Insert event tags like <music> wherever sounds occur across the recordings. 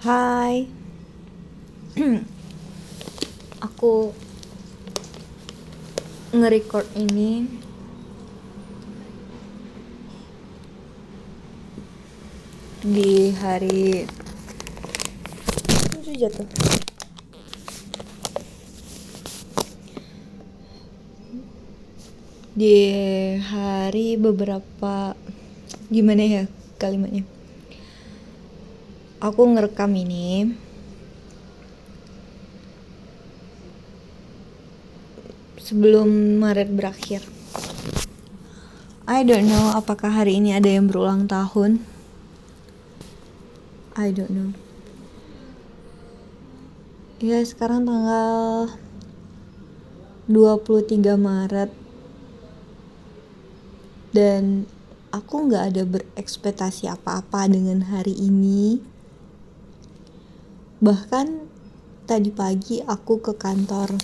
Hai. <clears throat> Aku nge-record ini. Di hari itu jatuh. Di hari beberapa gimana ya kalimatnya aku ngerekam ini. Sebelum Maret berakhir. I don't know apakah hari ini ada yang berulang tahun. I don't know. Ya sekarang tanggal 23 Maret. Dan aku nggak ada berekspektasi apa-apa dengan hari ini bahkan tadi pagi aku ke kantor.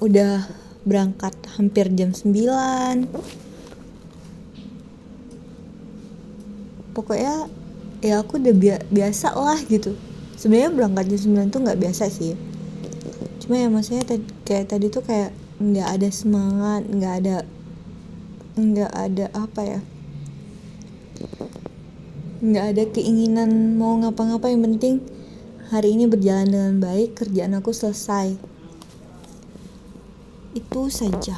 Udah berangkat hampir jam 9 pokoknya ya aku udah biasa lah gitu. Sebenarnya berangkat jam 9 tuh nggak biasa sih. Cuma ya maksudnya kayak tadi tuh kayak nggak ada semangat nggak ada nggak ada apa ya nggak ada keinginan mau ngapa-ngapa yang penting hari ini berjalan dengan baik kerjaan aku selesai. Itu saja.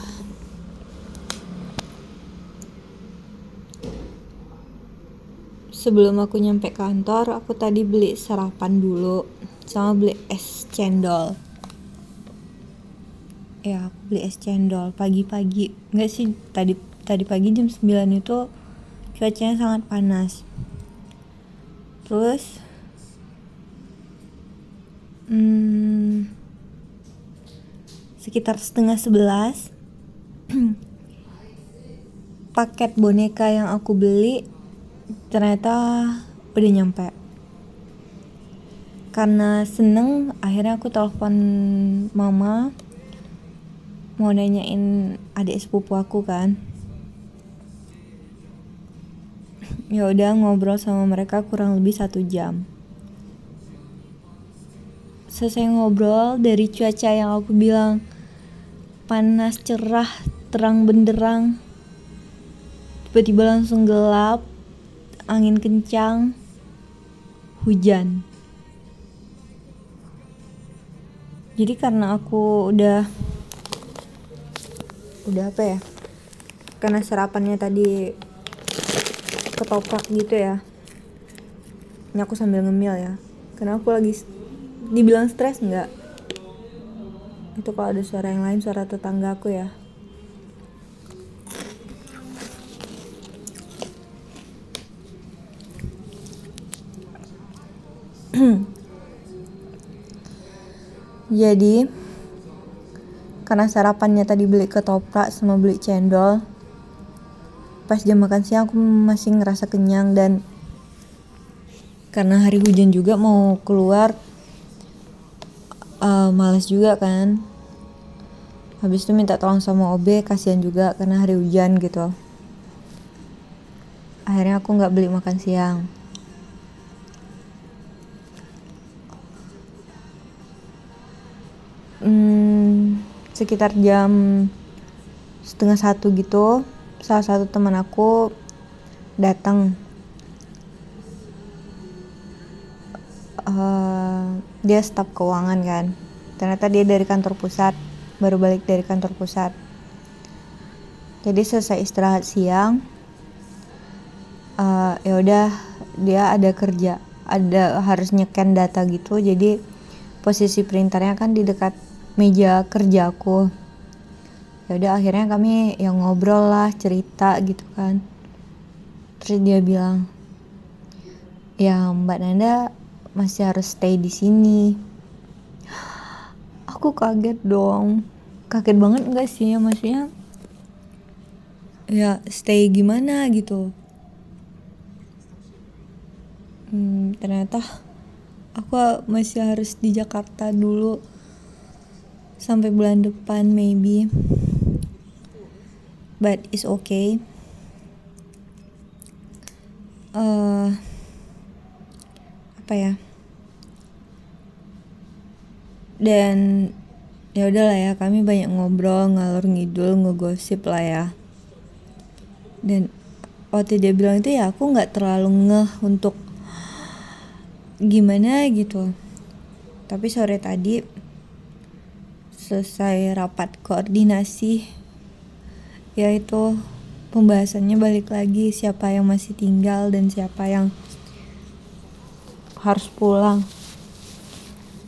Sebelum aku nyampe kantor aku tadi beli sarapan dulu sama beli es cendol. Ya aku beli es cendol pagi-pagi. Nggak sih tadi tadi pagi jam 9 itu cuacanya sangat panas terus hmm, sekitar setengah sebelas <clears throat> paket boneka yang aku beli ternyata udah nyampe. Karena seneng akhirnya aku telepon mama mau nanyain adik sepupu aku kan ya udah ngobrol sama mereka kurang lebih satu jam. Selesai ngobrol dari cuaca yang aku bilang panas cerah terang benderang tiba-tiba langsung gelap angin kencang hujan. Jadi karena aku udah udah apa ya karena sarapannya tadi ketoprak gitu ya. Ini aku sambil ngemil ya. Karena aku lagi dibilang stres nggak? Itu kalau ada suara yang lain suara tetangga aku ya. <clears throat> Jadi karena sarapannya tadi beli ketoprak sama beli cendol pas jam makan siang aku masih ngerasa kenyang dan karena hari hujan juga mau keluar uh, males juga kan. Habis itu minta tolong sama OB kasihan juga karena hari hujan gitu. Akhirnya aku nggak beli makan siang. Hmm, sekitar jam setengah satu gitu salah satu teman aku datang. Uh, dia staf keuangan kan. Ternyata dia dari kantor pusat baru balik dari kantor pusat. Jadi selesai istirahat siang uh, ya udah dia ada kerja ada harus nyeken data gitu. Jadi posisi printernya kan di dekat meja kerjaku ya udah akhirnya kami yang ngobrol lah cerita gitu kan. Terus dia bilang ya mbak Nanda masih harus stay di sini. Aku kaget dong. Kaget banget enggak sih? Ya maksudnya ya stay gimana gitu. Hmm, ternyata aku masih harus di Jakarta dulu sampai bulan depan maybe but it's okay. Uh, apa ya? Dan ya udahlah ya kami banyak ngobrol ngalor ngidul ngegosip lah ya. Dan waktu dia bilang itu ya aku nggak terlalu ngeh untuk gimana gitu. Tapi sore tadi selesai rapat koordinasi yaitu pembahasannya balik lagi siapa yang masih tinggal dan siapa yang harus pulang.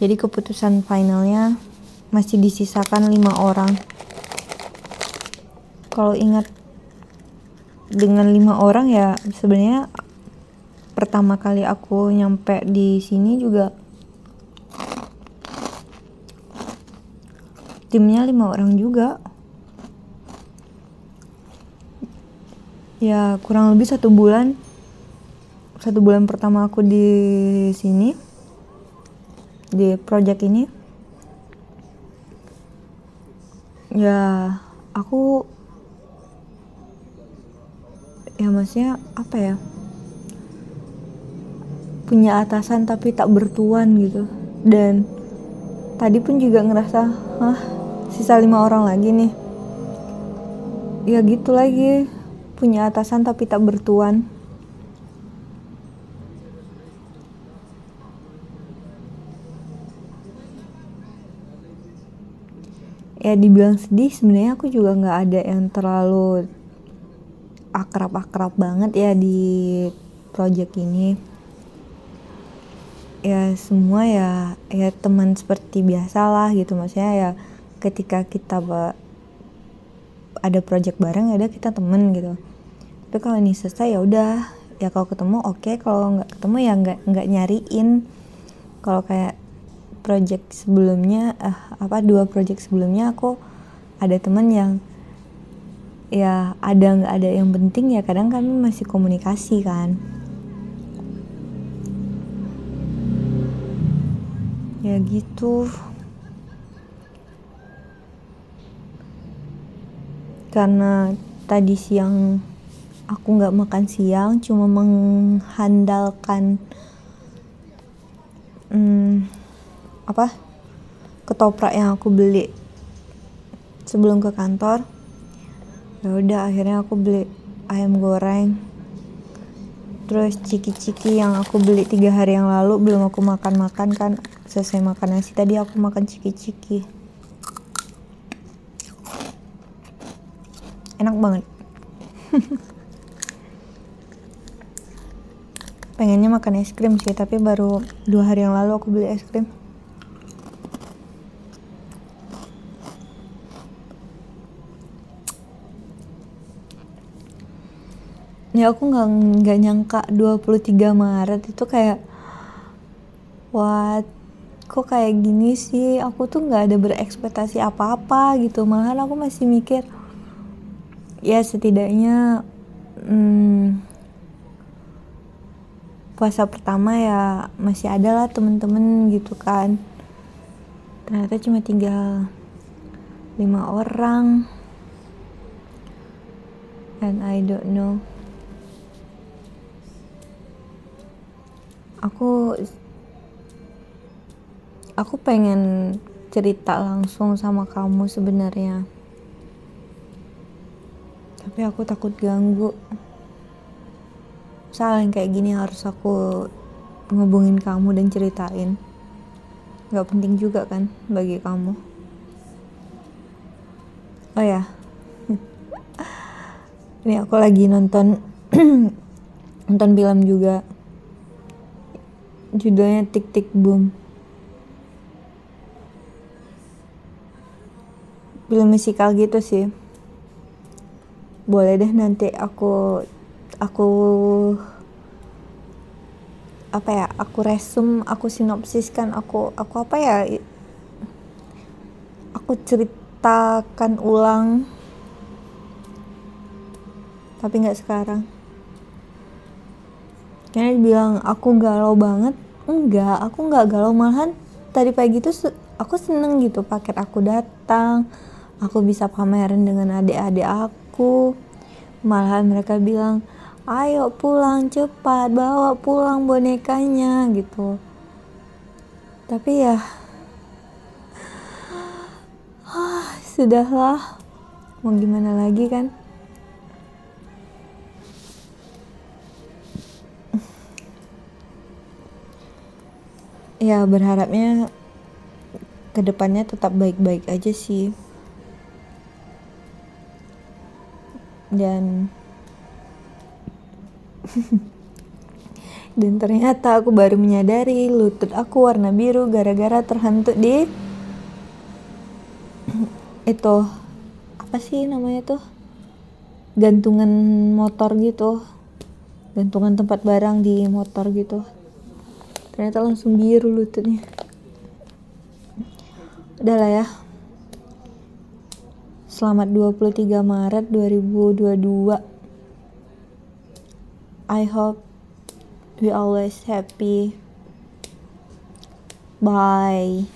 Jadi keputusan finalnya masih disisakan lima orang. Kalau ingat dengan lima orang ya sebenarnya pertama kali aku nyampe di sini juga timnya lima orang juga ya kurang lebih satu bulan. Satu bulan pertama aku di sini. Di project ini. Ya aku ya maksudnya apa ya? Punya atasan tapi tak bertuan gitu. Dan tadi pun juga ngerasa hah sisa lima orang lagi nih. Ya gitu lagi punya atasan tapi tak bertuan. Ya dibilang sedih sebenarnya aku juga nggak ada yang terlalu akrab-akrab banget ya di project ini. Ya semua ya ya teman seperti biasa lah gitu. Maksudnya ya ketika kita ada project bareng ya udah kita temen gitu tapi kalau ini selesai ya udah. Ya kalau ketemu oke. Okay. kalau nggak ketemu ya nggak nggak nyariin. Kalau kayak project sebelumnya uh, apa dua project sebelumnya aku ada teman yang ya ada nggak ada yang penting ya kadang kami masih komunikasi kan. Ya gitu. Karena tadi siang aku nggak makan siang cuma mengandalkan hmm, apa ketoprak yang aku beli sebelum ke kantor. Ya udah akhirnya aku beli ayam goreng. Terus ciki-ciki yang aku beli tiga hari yang lalu belum aku makan-makan kan selesai makan nasi tadi aku makan ciki-ciki. Enak banget <laughs> pengennya makan es krim sih tapi baru dua hari yang lalu aku beli es krim. Ya aku nggak nggak nyangka 23 Maret itu kayak what? Kok kayak gini sih? Aku tuh nggak ada berekspektasi apa-apa gitu. Malahan aku masih mikir ya setidaknya hmm, puasa pertama ya masih ada lah temen-temen gitu kan. Ternyata cuma tinggal lima orang. And I don't know. Aku aku pengen cerita langsung sama kamu sebenarnya. Tapi aku takut ganggu salah yang kayak gini harus aku ngubungin kamu dan ceritain. Gak penting juga kan bagi kamu. Oh ya. <laughs> Ini aku lagi nonton <clears throat> nonton film juga. Judulnya Tik Tik Boom. Film musikal gitu sih. Boleh deh nanti aku aku apa ya aku resum aku sinopsiskan aku aku apa ya aku ceritakan ulang. Tapi nggak sekarang. Karena bilang aku galau banget. Enggak aku enggak galau malahan tadi pagi tuh aku seneng gitu paket aku datang. Aku bisa pameran dengan adik-adik aku. Malahan mereka bilang ayo pulang cepat bawa pulang bonekanya gitu. Tapi ya sudahlah. Mau gimana lagi kan? Ya berharapnya ke depannya tetap baik-baik aja sih. Dan <laughs> dan ternyata aku baru menyadari lutut aku warna biru gara-gara terhentuk di <clears throat> itu apa sih namanya tuh? Gantungan motor gitu. Gantungan tempat barang di motor gitu. Ternyata langsung biru lututnya. Udahlah ya. Selamat 23 Maret 2022 I hope we always happy. Bye